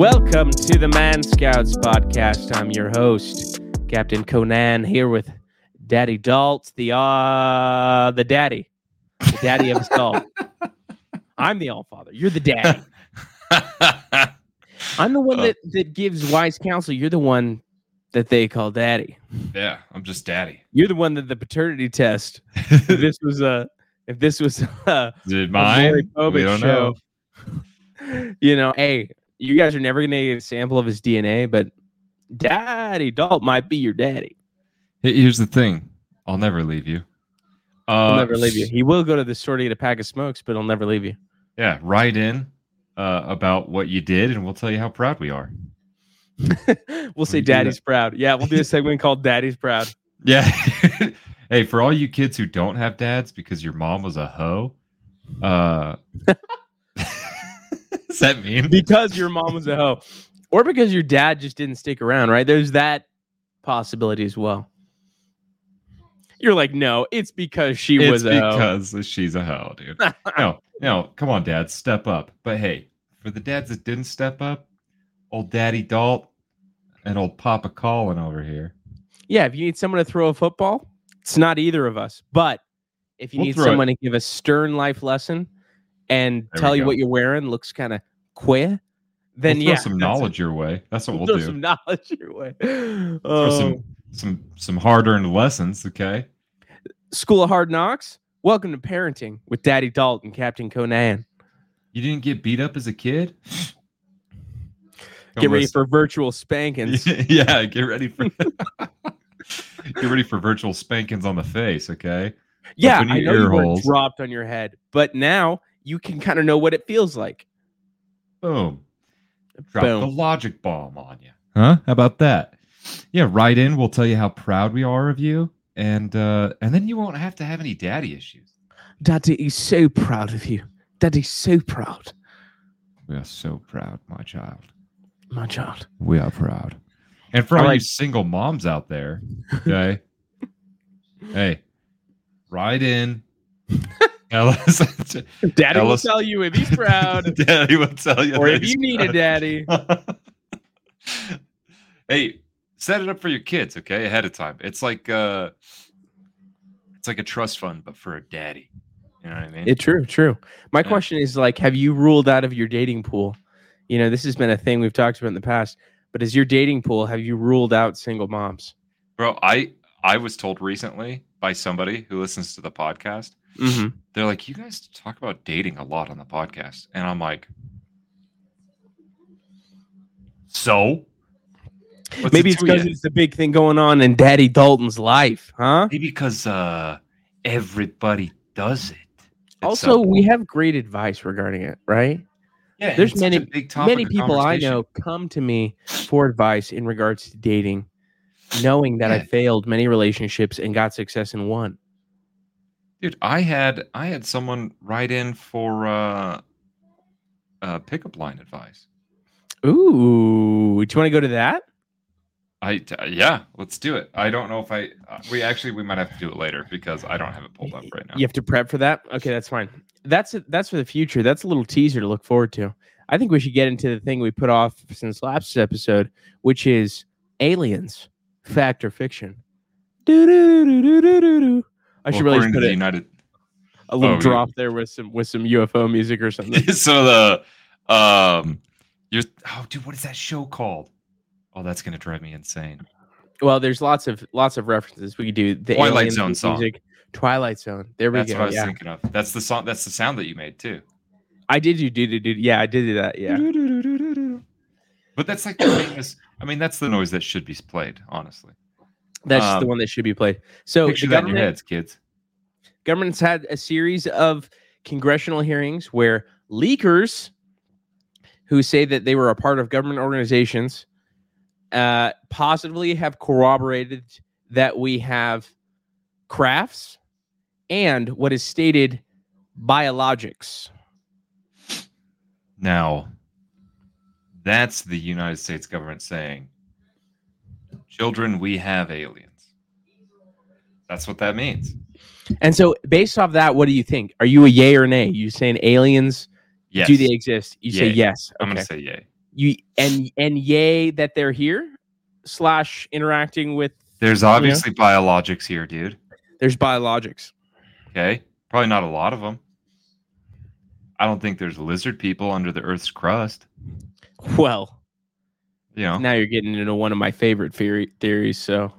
Welcome to the ManScouts podcast. I'm your host, Captain Conan, here with Daddy Dalt, the uh the daddy, the daddy of us all. I'm the all father. You're the daddy. I'm the one Uh. that that gives wise counsel. You're the one that they call daddy. yeah, I'm just daddy. You're the one that the paternity test. If this was a if this was a, Did mine? We don't know. you know, hey, you guys are never gonna get a sample of his DNA, but Daddy Dalt might be your daddy. Here's the thing. I'll never leave you. Uh, He'll never leave you. He will go to the store to get a pack of smokes, but he'll never leave you. Yeah, write in uh, about what you did, and we'll tell you how proud we are. we'll say do Daddy's proud. Yeah, we'll do a segment called Daddy's proud. Yeah. hey, for all you kids who don't have dads because your mom was a hoe, uh, does that mean? Because your mom was a hoe. Or because your dad just didn't stick around, right? There's that possibility as well. You're like, no, it's because she It's was a hoe. because she's a hoe, dude. no, no, come on, dad, step up. But hey, for the dads that didn't step up, old Daddy Dalt and old Papa Colin over here. Yeah, if you need someone to throw a football, it's not either of us. But if you We'll need throw it. someone to give a stern life lesson and There tell you what you're wearing looks kind of queer, then We'll throw yeah, some knowledge your way. That's what We'll we'll throw do. some knowledge your way. Throw Oh. some um, some some hard-earned lessons, okay? School of Hard Knocks. Welcome to parenting with Daddy Dalton, Captain Conan. You didn't get beat up as a kid? Get ready for virtual spankings. yeah, get ready for get ready for virtual spankings on the face, okay? yeah, I know you were holes. dropped on your head, but now you can kind of know what it feels like. Boom. Drop the logic bomb on you. Huh? How about that? Yeah, write in. We'll tell you how proud we are of you. And uh and then you won't have to have any daddy issues. Daddy is so proud of you. Daddy's so proud, We are so proud, my child. my child. We are proud. And for I all you single moms out there, okay. hey, write in. Tell us. Daddy Tell will tell you if he's proud, Daddy will tell you. or if you need a daddy. hey, set it up for your kids, okay, ahead of time. It's like uh it's like a trust fund, but for a daddy. You know what I mean? It true, true. My Yeah. question is like, have you ruled out of your dating pool? You know, this has been a thing we've talked about in the past. But is your dating pool? Have you ruled out single moms? Bro, I I was told recently by somebody who listens to the podcast. Mm-hmm. They're like, "You guys talk about dating a lot on the podcast," and I'm like, "So." What's Maybe it's because it's the big thing going on in Daddy Dalton's life, huh? maybe because uh everybody does it. Also, we have great advice regarding it, right? yeah, there's it's such a many- Many people I know come to me for advice in regards to dating, knowing that I failed many relationships and got success in one. Dude, I had I had someone write in for uh uh pickup line advice. Ooh, do you want to go to that? I t- yeah, let's do it. I don't know if I uh, we actually we might have to do it later because I don't have it pulled up right now. You have to prep for that. Okay, that's fine. That's that's for the future. That's a little teaser to look forward to. I think we should get into the thing we put off since last episode, which is aliens, fact or fiction. Do-do-do-do-do-do-do. I should really put it, United a little oh, yeah. drop there with some with some UFO music or something. so the um you're oh dude, what is that show called? Oh, that's gonna drive me insane. well, there's lots of lots of references we could do. The Twilight Zone with song. Twilight Zone. There we That's go. what I was yeah, thinking of. That's the song that's the sound that you made too. I did you do do do. Yeah, I did do that. Yeah. But that's like the famous I mean that's the noise that should be played, honestly. That's just the Um, one that should be played. So Picture the that in your heads, kids. government's had a series of congressional hearings where leakers who say that they were a part of government organizations uh, positively have corroborated that we have crafts and what is stated biologics. Now, that's the United States government saying, children, we have aliens. That's what that means. And so, based off that, what do you think? Are you a yay or nay? You saying aliens Yes. do they exist? You say Yay. yes. I'm going to say yay. you and and yay that they're here slash interacting with There's obviously biologics here, dude. there's biologics. Okay. Probably not a lot of them. I don't think there's lizard people under the Earth's crust. Well, You know, now you're getting into one of my favorite theory theories. So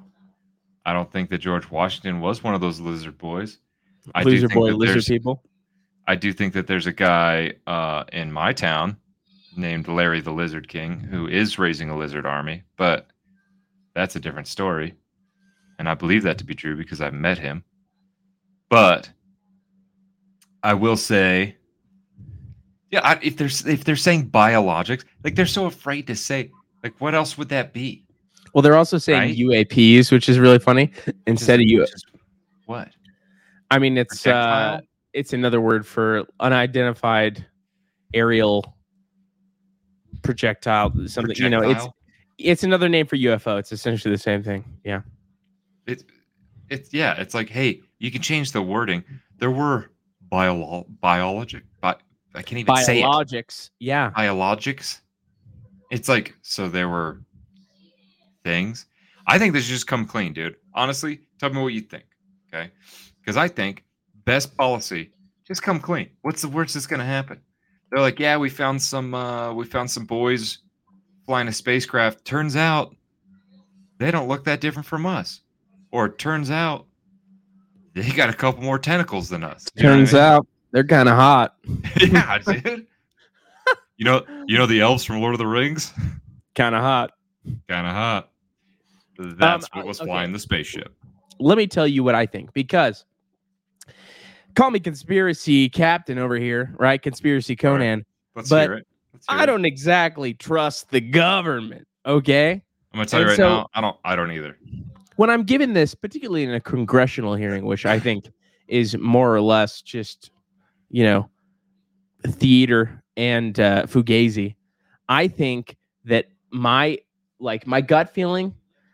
I don't think that George Washington was one of those lizard boys. I loser do think boy, that lizard there's, people. I do think that there's a guy uh, in my town named Larry the Lizard King who is raising a lizard army, but that's a different story. And I believe that to be true because I've met him. But I will say, yeah, I, if there's if they're saying biologics, like they're so afraid to say, like what else would that be? Well, they're also saying Right? UAPs, which is really funny. Instead of you, what? I mean, it's uh, it's another word for unidentified aerial projectile. Something you know, it's it's another name for UFO. It's essentially the same thing. Yeah. it's it's yeah it's like hey you can change the wording there were bio biologic bi- i can't even say it Biologics. Yeah. biologics it's like so there were things. I think this should just come clean dude. Honestly tell me what you think okay? Because i think best policy just come clean. What's the worst that's going to happen? They're like yeah we found some uh we found some boys flying a spacecraft. Turns out they don't look that different from us. Or it turns out they got a couple more tentacles than us. You know what I Turns mean? out they're kind of hot. yeah, dude. You know, you know the elves from Lord of the Rings. Kind of hot. Kind of hot. That's uh, what was okay. flying the spaceship. Let me tell you what I think because call me conspiracy captain over here, right? Conspiracy All right. Conan. Let's But hear it. Let's hear I it. don't exactly trust the government. Okay. I'm gonna tell you right so- now. I don't. I don't either. when I'm given this, particularly in a congressional hearing, which I think is more or less just, you know, theater and uh, fugazi, I think that my like my gut feeling,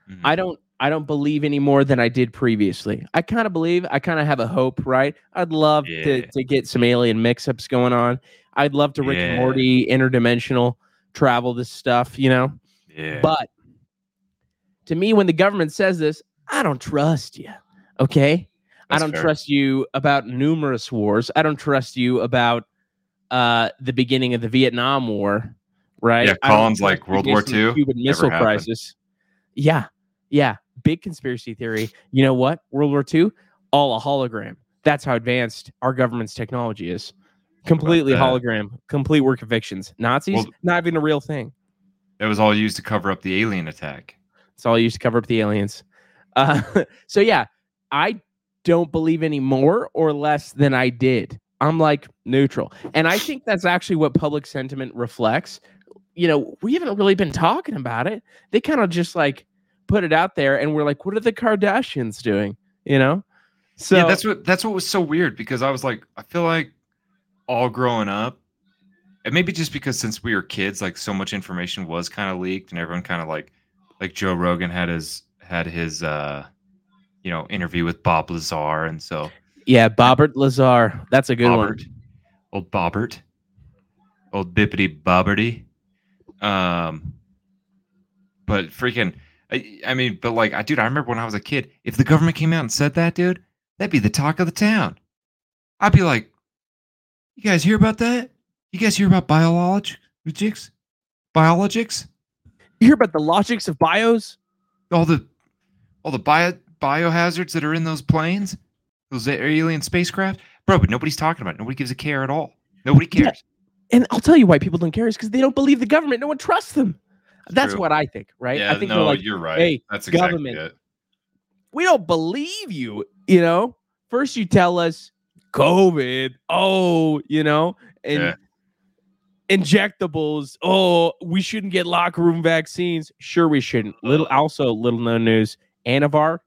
Mhm. I don't I don't believe any more than I did previously. I kind of believe, I kind of have a hope, right? I'd love to Yeah. to get some alien mix-ups going on. I'd love to Rick and Yeah. Morty interdimensional travel this stuff, you know. yeah. But to me, when the government says this, I don't trust you. Okay. I don't fair. trust you about numerous wars. I don't trust you about uh, the beginning of the Vietnam War. Right. Yeah, I like World War based on the II, Cuban Missile. Crisis. Yeah. Yeah. Big conspiracy theory. You know what? World War II, all a hologram. That's how advanced our government's technology is. Completely hologram, complete work of fictions. Nazis, Well- not even a real thing. It was all used to cover up the alien attack. It's all used to cover up the aliens. Uh, so yeah, I don't believe any more or less than I did. I'm like neutral, and I think that's actually what public sentiment reflects. You know, we haven't really been talking about it. They kind of just like put it out there, and we're like, "What are the Kardashians doing?" You know. So yeah, that's what that's what was so weird because I was like, I feel like all growing up, and maybe just because since we were kids, like so much information was kind of leaked, and everyone kind of like, like Joe Rogan had his had his uh, you know, interview with Bob Lazar, and so yeah, Bobbert Lazar. That's a good one. Old Bobbert, old Bippity Bobberty. Um, but freaking, I, I mean, but like, I dude, I remember when I was a kid, if the government came out and said that, dude, that'd be the talk of the town. I'd be like, you guys hear about that? You guys hear about biologics? Biologics? You hear about the logics of bios? All the, all the bio biohazards that are in those planes, those alien spacecraft, bro. But nobody's talking about it. Nobody gives a care at all. Nobody Yeah. cares. And I'll tell you why people don't care is because they don't believe the government. No one trusts them. That's True. what I think, right? Yeah, I think no, like, you're right. "Hey, That's exactly government, it. we don't believe you. You know, first you tell us COVID, oh, you know, and Yeah. injectables, oh, we shouldn't get locker room vaccines. Sure, we shouldn't. Little, also little known news: Anavar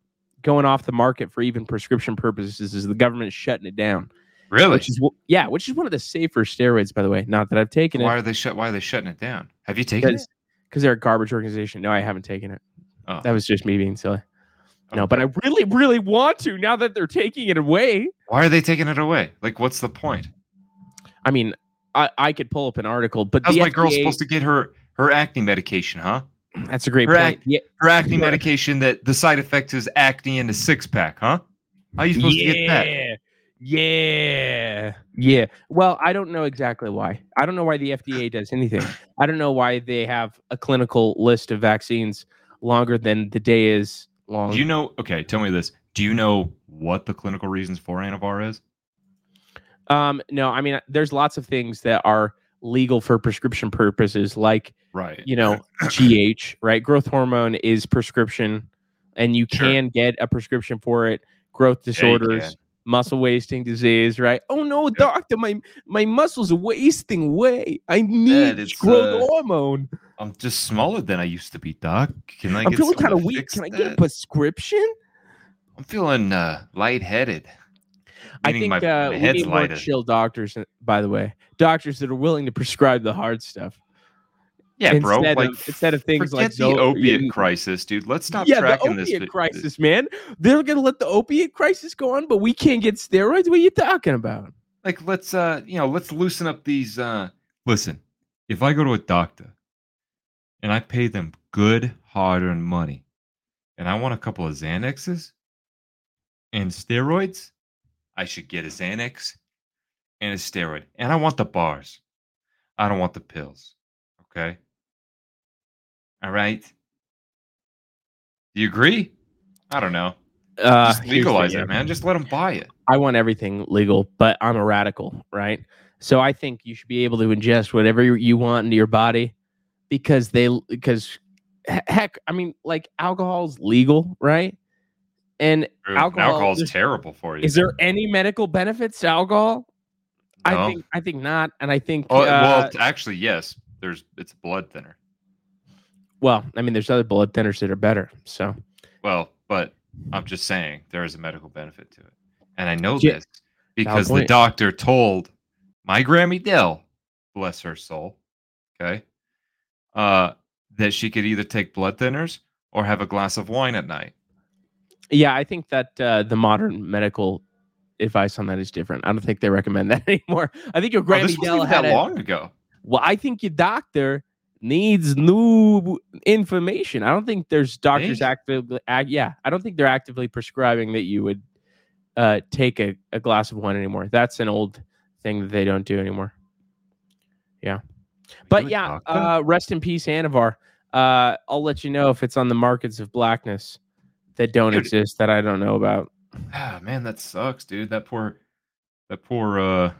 going off the market for even prescription purposes is the government shutting it down. Really? Which is yeah, which is one of the safer steroids, by the way. Not that I've taken Why it are they shut? Why are they shutting it down? Have you taken it? because because they're a garbage organization. No, I haven't taken it. Oh. That was just me being silly. No, but I really, really want to now that they're taking it away. Why are they taking it away? Like, what's the point? I mean, I, I could pull up an article, but How's my girl FDA supposed to get her Her acne medication, huh? That's a great Her point. act- Yeah, Her acne Yeah. medication that the side effect is acne and a six pack, huh? How are you supposed to get that? yeah, yeah, yeah. Well, I don't know exactly why. I don't know why the FDA does anything. I don't know why they have a clinical list of vaccines longer than the day is long. Do you know? Okay, tell me this. Do you know what the clinical reasons for Anavar is? Um, no, I mean, there's lots of things that are legal for prescription purposes, like Right. you know, GH, right? Growth hormone is prescription, and you Sure. can get a prescription for it. Growth disorders, can. muscle wasting disease, right? Oh no, doctor, my my muscles are wasting away. I need it's, growth uh, hormone. I'm just smaller than I used to be, Doc. Can I I'm get feeling kind of weak. Can I get a prescription? I'm feeling uh, lightheaded. I think my, uh, my we need more chill doctors. uh, By the way, doctors that are willing to prescribe the hard stuff. Yeah, bro. instead Like of- instead of things like the opiate yeah, crisis, dude. Let's stop yeah, the tracking this. opiate vi- crisis, man. They're gonna let the opiate crisis go on, but we can't get steroids. What are you talking about? Like, let's uh, you know, let's loosen up these. uh Listen, if I go to a doctor and I pay them good, hard-earned money, and I want a couple of Xanaxes and steroids, I should get a Xanax and a steroid, and I want the bars. I don't want the pills. Okay. All right. Do you agree? I don't know. Uh, Just legalize it, man. Just let them buy it. I want everything legal, but I'm a radical, right? So I think you should be able to ingest whatever you- want into your body because they because heck, I mean, like alcohol's legal, right? And. Alcohol- is terrible for you. is there any medical benefits to alcohol? I think I think not, and I think Oh, uh, well, actually, yes. There's it's a blood thinner. well, I mean, there's other blood thinners that are better. So Well, but I'm just saying there is a medical benefit to it, and I know Yeah, this because the doctor told my Grammy Dell, bless her soul, okay, uh, that she could either take blood thinners or have a glass of wine at night. Yeah, I think that uh, the modern medical advice on that is different. I don't think they recommend that anymore. I think your Oh, Grammy wasn't Dell had that a, long ago. Well, I think your doctor needs new information. I don't think there's doctors actively, act, yeah, I don't think they're actively prescribing that you would uh, take a, a glass of wine anymore. That's an old thing that they don't do anymore. Are But yeah, uh, rest in peace, Anavar. Uh, I'll let you know if it's on the markets of blackness that don't Dude. exist that I don't know about. ah, man, that sucks, dude. That poor, that poor uh,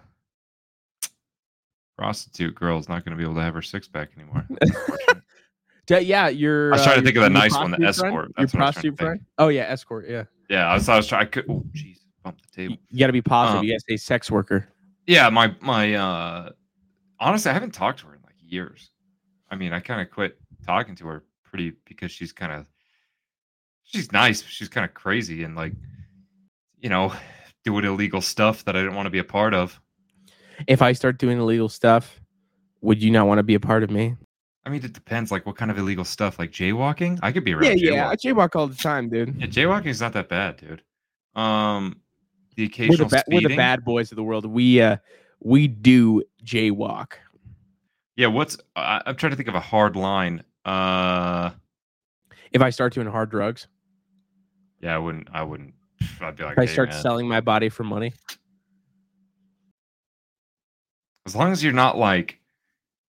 prostitute girl is not going to be able to have her six pack anymore. That's unfortunate. D- Yeah, your. I was trying to uh, think of a nice one, the escort. That's what I was trying to prostitute think. friend? Oh yeah, escort. Yeah. yeah, I was, I was trying. I could. Oh, jeez, bump the table. You, got to be positive. Um, you got to say sex worker. Yeah, my my. uh Honestly, I haven't talked to her in like years. I mean, I kind of quit talking to her pretty because she's kind of. She's nice. but She's kind of crazy and like, you know, doing illegal stuff that I didn't want to be a part of. If I start doing illegal stuff, would you not want to be a part of me? I mean, it depends. Like, what kind of illegal stuff? Like jaywalking? I could be around. Yeah, yeah. I jaywalk all the time, dude. Yeah, jaywalking is not that bad, dude. Um, the We're the, occasional ba- we're the bad boys of the world. We uh we do jaywalk. Yeah, what's? I, I'm trying to think of a hard line. Uh, If I start doing hard drugs, yeah, I wouldn't. I wouldn't. I'd be like, if I "Hey, start man." selling my body for money, As long as you're not like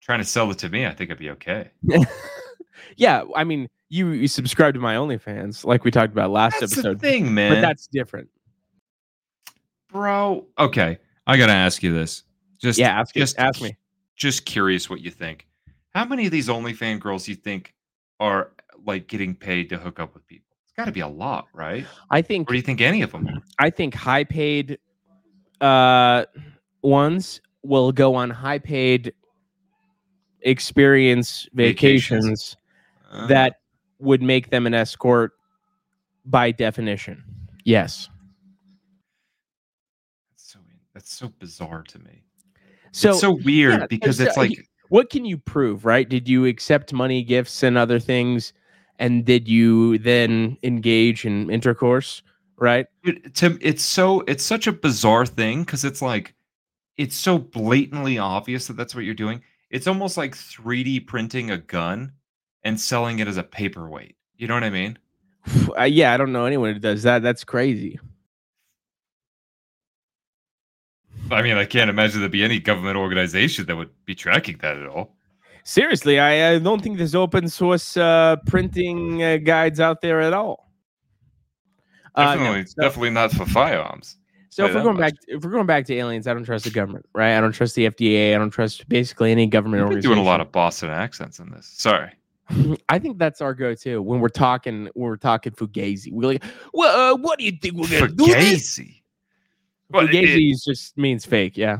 trying to sell it to me, I think I'd be okay. yeah. I mean, you, you subscribe to my OnlyFans, like we talked about last That's episode, the thing, man. but that's different. bro. Okay, I gotta ask you this. Just Yeah, ask, just just ask me. Just curious what you think. How many of these OnlyFans girls you think are like getting paid to hook up with people? It's got to be a lot, right? I think Or do you think any of them? are? I think high paid uh ones will go on high paid experience Vacations. vacations Uh, that would make them an escort by definition. Yes. that's so that's so bizarre to me. So, it's so weird yeah, because it's uh, like what can you prove, right? Did you accept money, gifts, and other things? And did you then engage in intercourse, right? To it's so it's such a bizarre thing because it's like it's so blatantly obvious that that's what you're doing It's almost like 3D printing a gun and selling it as a paperweight. You know what I mean? Uh, yeah, I don't know anyone who does that. That's crazy. I mean, I can't imagine there'd be any government organization that would be tracking that at all. Seriously, I, I don't think there's open source uh, printing uh, guides out there at all. Uh, no, Definitely, so- definitely not for firearms. So if we're going back, if we're going back to aliens, I don't trust the government, right? I don't trust the FDA. I don't trust basically any government organization. doing a lot of Boston accents in this. Sorry. I think that's our go-to when we're talking. When we're talking Fugazi, we're like, "Well, uh, what do you think we're gonna do?" This? Fugazi. Well, Fugazi just means fake. Yeah.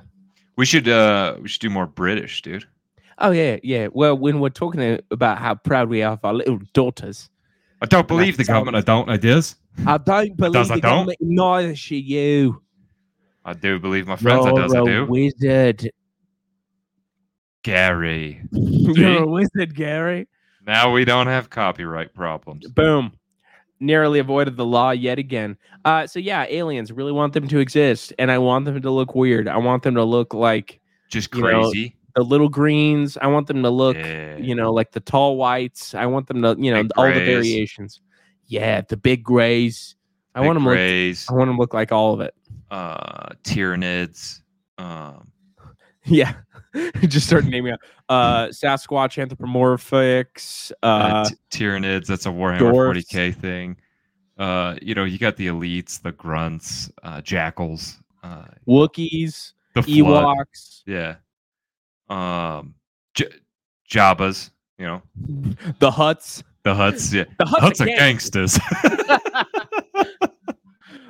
We should uh we should do more British, dude. Oh yeah, yeah. Well, when we're talking about how proud we are of our little daughters, I don't believe the government. I don't. I does. I don't believe does, I the don't. government. Neither should you. I do believe my friends. I does. I You're a do. wizard. Gary. You're a wizard, Gary. Now we don't have copyright problems. Boom. Narrowly avoided the law yet again. Uh, so yeah, aliens really want them to exist, and I want them to look weird. I want them to look like Just You know, crazy. The little greens. I want them to look, yeah. you know, like the tall whites. I want them to, you know, Big all the variations. Yeah, the big grays. I want them. Look, I want them to look like all of it. uh, Tyranids. Um, Yeah, just start naming out uh, Sasquatch, anthropomorphics. uh, Uh, t- Tyranids. That's a Warhammer dwarfs. 40k thing. Uh, you know, you got the elites, the grunts, uh, jackals, uh, Wookiees, the flood. Ewoks, Yeah. Um, J- Jabbas. You know, the Hutts. the Hutts. Yeah, The Hutts, Hutts are gangsters.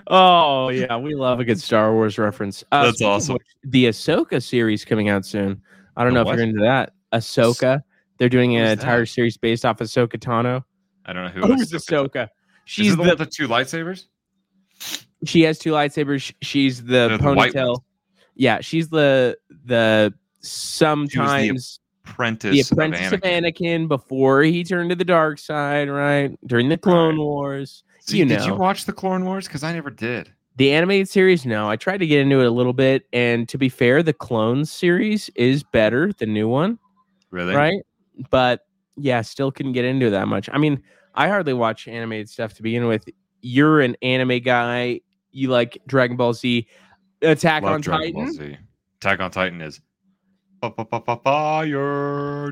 Oh yeah, we love a good Star Wars reference. Uh, That's awesome. which, the Ahsoka series coming out soon. I don't The know if you're into that. Ahsoka. They're doing an entire that? series based off Ahsoka Tano. I don't know who. Who's Ahsoka- Ahsoka? Is She's the, the, the two lightsabers? she has two lightsabers. She's the the ponytail. ones. yeah, she's the the sometimes Apprentice. the apprentice of Anakin. Anakin. before he turned to the dark side, right? During the Clone Right. Wars. See, you did you watch the Clone Wars? Because I never did. The animated series, no. I tried to get into it a little bit, and to be fair, the Clones series is better, the new one, Really? right? But yeah, still couldn't get into it that much. I mean, I hardly watch animated stuff to begin with. You're an anime guy. You like Dragon Ball Z, Attack Love on Dragon Ball Titan. Z. Attack on Titan is.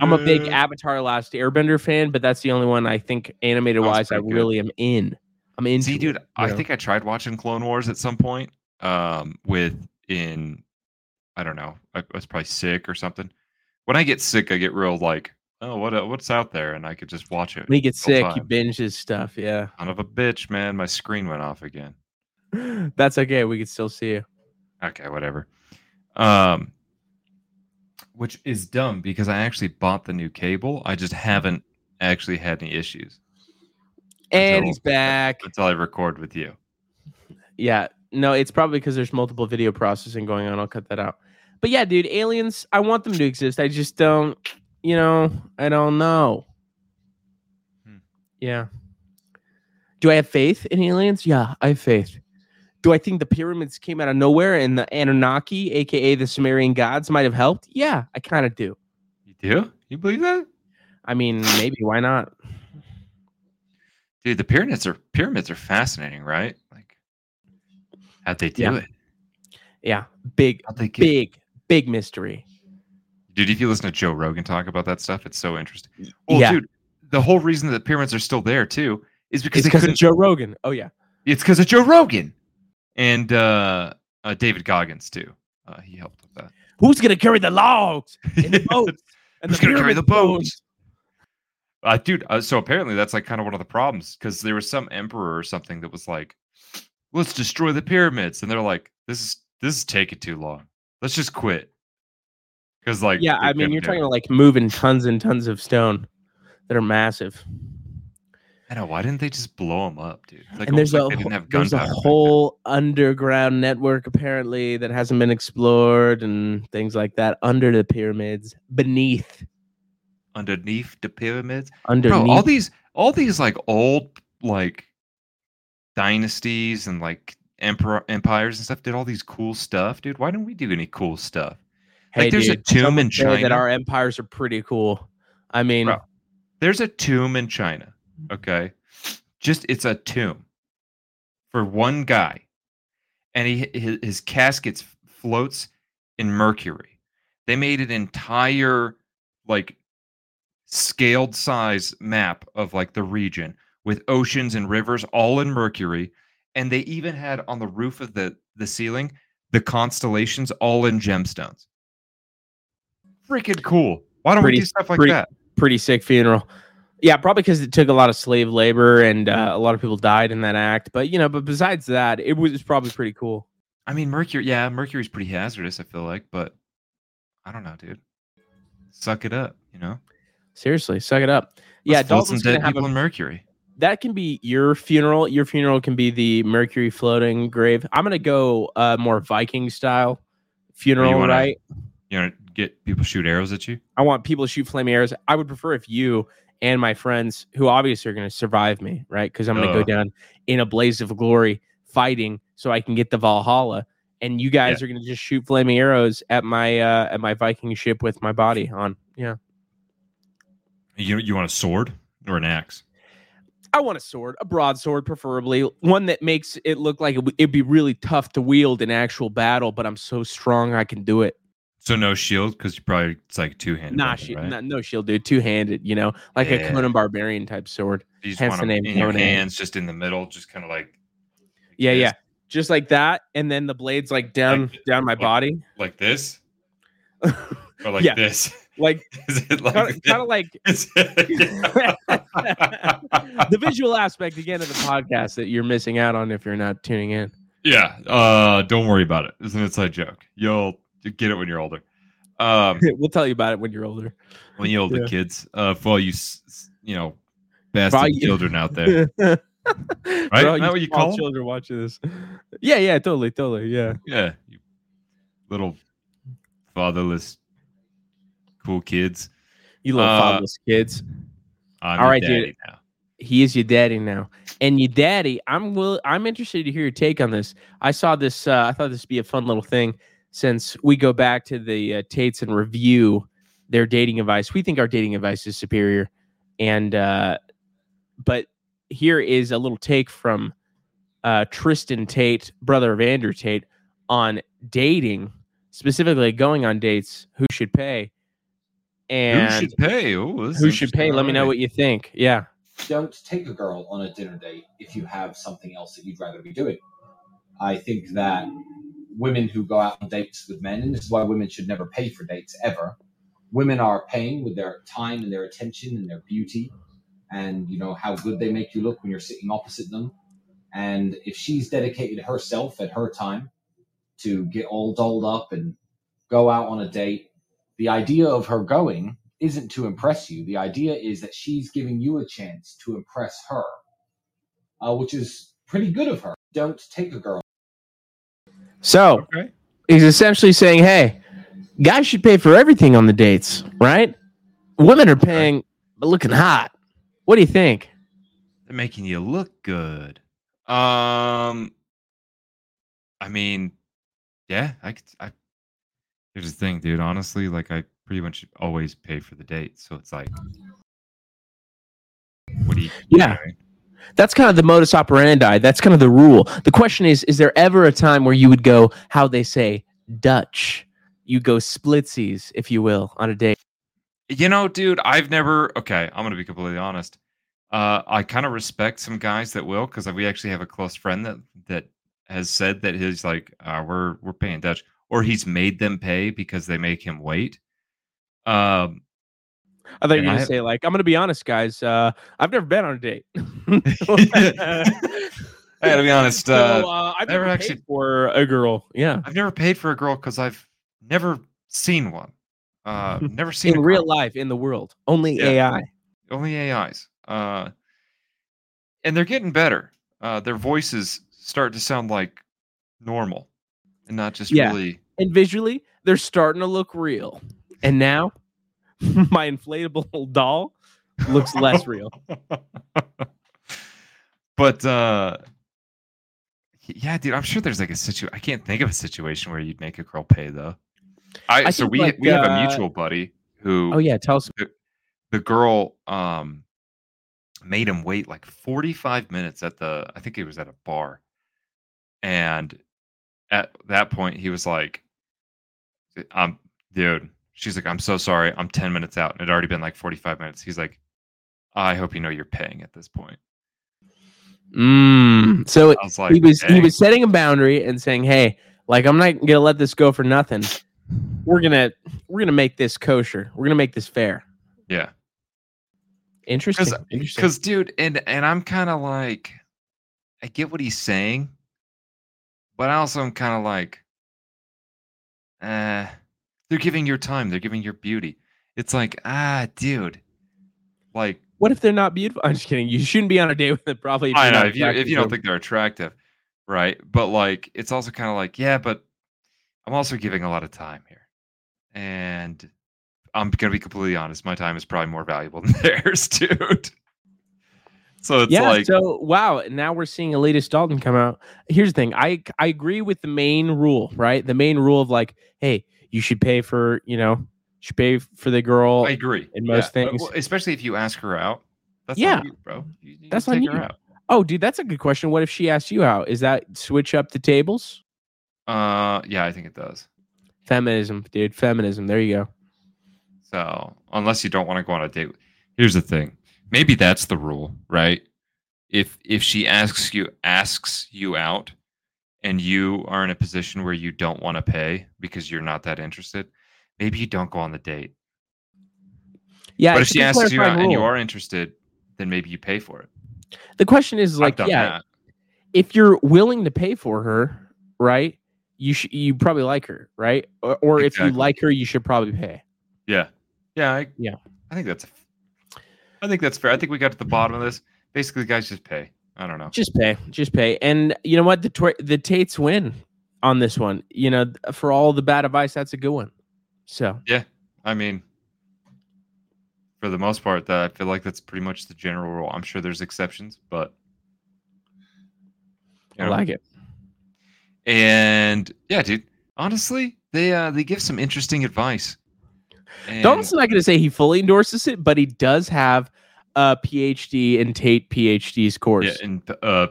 I'm a big. Avatar: Last Airbender fan, but that's the only one I think animated wise I pretty good. really am in. I'm in. See, dude, it, I know? think I tried watching Clone Wars at some point. Um, with in, I don't know, I was probably sick or something. When I get sick, I get real like, oh, what uh, what's out there, and I could just watch it. when he gets full sick, time. binges stuff. Yeah, Son of a bitch, man! My screen went off again. that's okay. We could still see you. Okay, whatever. Um, which is dumb because I actually bought the new cable. I just haven't actually had any issues And Until- he's back. until I record with you. Yeah. No, it's probably because there's multiple video processing going on. I'll cut that out. But yeah, dude, aliens, I want them to exist. I just don't, you know, I don't know. Hmm. Yeah. Do I have faith in aliens? Yeah, I have faith. Do I think the pyramids came out of nowhere and the Anunnaki, aka the Sumerian gods, might have helped? Yeah, I kind of do. You do? You believe that? I mean, maybe why not? Dude, the pyramids are pyramids are fascinating, right? Like how'd they do Yeah. it? Yeah, big, get big, big mystery. dude, if you listen to Joe Rogan talk about that stuff, it's so interesting. Well, yeah, dude, the whole reason that the pyramids are still there too is because it's because couldn't of Joe Rogan. Oh yeah, It's because of Joe Rogan and uh, uh, David Goggins too. Uh, he helped with that. who's gonna carry the logs and the boats? and Who's gonna carry the boats? Uh, dude, uh, so apparently that's like kind of one of the problems because there was some emperor or something that was like, "Let's destroy the pyramids," and they're like, "This is this is taking too long. Let's just quit." Because like, Yeah, I mean, you're talking about like moving tons and tons of stone that are massive. I know why didn't they just blow them up, dude? It's like and there's a like they didn't wh- have there's a whole underground network apparently that hasn't been explored and things like that under the pyramids, beneath, underneath the pyramids. underneath. Bro, all these all these like old like dynasties and like emperor empires and stuff did all these cool stuff, dude. Why don't we do any cool stuff? Hey, there's a tomb in say that China. our empires are pretty cool. I mean, Bro. There's a tomb in China. Okay. Just it's a tomb for one guy. And he his, his casket floats in mercury. They made an entire like scaled size map of like the region with oceans and rivers all in mercury and they even had on the roof of the the ceiling the constellations all in gemstones. Freaking cool. Why don't Pretty- we do stuff like pretty- that? pretty sick funeral. Yeah, probably because it took a lot of slave labor and uh, a lot of people died in that act. But you know, but besides that, it was probably pretty cool. I mean, Mercury. Yeah, Mercury's pretty hazardous. I feel like, but I don't know, dude. Suck it up, you know. Seriously, suck it up. Yeah, Let's some Dalton's gonna dead have people a, in Mercury. that can be your funeral. Your funeral can be the Mercury floating grave. I'm gonna go uh, more Viking style funeral, wanna- right? You know, get people shoot arrows at you. I want people to shoot flaming arrows. I would prefer if you and my friends, who obviously are going to survive me, right? Because I'm going to go down in a blaze of glory fighting so I can get the Valhalla. And you guys are going to just shoot flaming arrows at my uh, at my Viking ship with my body on. Yeah, You you want a sword or an axe? I want a sword, a broadsword, preferably one that makes it look like it would it'd be really tough to wield in actual battle, but I'm so strong I can do it. So no shield because you probably it's like two handed. Nah, shi- nah, no shield, dude, two handed. You know, like a Conan Barbarian type sword. You just hence want the name in your hands, just in the middle, just kind of like. Yeah, this, yeah. just like that, and then the blades like down Like- down my like- body, Like this, or like Yeah. this. like Is it like kind of, like the visual aspect again of the podcast that you're missing out on if you're not tuning in. Yeah. Uh, don't worry about it. It's an inside joke. You'll you get it when you're older. Um, we'll tell you about it when you're older. when you're older Yeah. kids, uh, for all you, s- s- you know, bastard all children out there. right? Isn't that what you call 'em? children watching this? Yeah, yeah, totally, totally, yeah. Yeah. You little fatherless, cool kids. You little Uh, fatherless kids. I'm All your right, dude. now. He is your daddy now, and your daddy. I'm will. I'm interested to hear your take on this. I saw this. Uh, I thought this would be a fun little thing since we go back to the uh, Tates and review their dating advice. We think our dating advice is superior, and uh, but here is a little take from uh, Tristan Tate, brother of Andrew Tate, on dating, specifically going on dates. Who should pay? And who should pay? Oh, this is who should pay? Let me know what you think. Yeah. don't take a girl on a dinner date if you have something else that you'd rather be doing. I think that women who go out on dates with men, and this is why women should never pay for dates ever. Women are paying with their time and their attention and their beauty, and you know how good they make you look when you're sitting opposite them. And if she's dedicated herself at her time to get all dolled up and go out on a date, the idea of her going isn't to impress you. The idea is that she's giving you a chance to impress her, uh, which is pretty good of her. Don't take a girl. So Okay. he's essentially saying, hey, guys should pay for everything on the dates, right? Women are paying, but looking hot. What do you think? They're making you look good. Um, I mean, yeah, I could. I here's the thing, dude. Honestly, like I pretty much always pay for the date, so it's like, what do you? you know Yeah. That's kind of the modus operandi. That's kind of the rule. The question is, is there ever a time where you would go, how they say, Dutch? You go splitsies, if you will, on a date. You know, dude, I've never. Okay, I'm gonna be completely honest. Uh, I kind of respect some guys that will, because we actually have a close friend that that has said that he's like, uh, we're we're paying Dutch, or he's made them pay because they make him wait. Um, I thought you were I going to have- say, like, I'm going to be honest, guys. Uh, I've never been on a date. I gotta be honest. So, Uh, uh, I've never never actually- for a girl. Yeah. I've never paid for a girl because I've never seen one. Uh, never seen In real girl. life, in the world, only Yeah. AI. only AIs. Uh, and they're getting better. Uh, their voices start to sound like normal and not just Yeah. really. and visually they're starting to look real and now my inflatable doll looks less real but uh, yeah, dude, I'm sure there's like a situation. I can't think of a situation where you'd make a girl pay though. I, I so we like, we have a uh, mutual buddy who Oh yeah, tell us. the girl um made him wait like 45 minutes at the I think he was at a bar. And at that point he was like I'm dude, she's like I'm so sorry. I'm 10 minutes out and it had already been like 45 minutes. He's like I hope you know you're paying at this point. Mm. So like he was he was setting a boundary and saying, "Hey, like I'm not gonna let this go for nothing. We're gonna we're gonna make this kosher. We're gonna make this fair." yeah. Interesting. Cuz dude and and I'm kind of like I get what he's saying, but I also am kind of like uh they're giving your time, they're giving your beauty. It's like, ah, dude. Like What if they're not beautiful? I'm just kidding. You shouldn't be on a date with them. Probably. I know if you if you don't think they're attractive, right? But like it's also kind of like, yeah, but I'm also giving a lot of time here. And I'm gonna be completely honest, my time is probably more valuable than theirs, dude. So it's yeah. like so wow. And now we're seeing a latest Dalton come out. Here's the thing. I I agree with the main rule. Right. The main rule of like, hey, you should pay for you know, should pay for the girl. I agree. in most Yeah, things. well, especially if you ask her out. That's Yeah. you, bro. You, you That's on her you. out. Oh, dude, that's a good question. What if she asks you out? Is that switch up the tables? Uh, yeah, I think it does. Feminism, dude. Feminism. There you go. So unless you don't want to go on a date, here's the thing. Maybe that's the rule, right? If if she asks you asks you out, and you are in a position where you don't want to pay because you're not that interested, maybe you don't go on the date. Yeah. but if she asks you out clarifying and you are interested, then maybe you pay for it. the question is like, yeah, that. if you're willing to pay for her, right? You should. You probably like her, right? Or, or if you like her, you should probably pay. Yeah, yeah, I, Yeah. I think that's, I think that's fair. I think we got to the bottom of this. Basically, guys just pay. I don't know. Just pay. Just pay. And you know what? The tw- the Tates win on this one. You know, for all the bad advice, that's a good one. So yeah, I mean, for the most part, that I feel like that's pretty much the general rule. I'm sure there's exceptions, but you I like it. And yeah, dude. Honestly, they uh they give some interesting advice. And Dalton's not going to say he fully endorses it, but he does have a PhD in Tate PhD's course. yeah, and uh,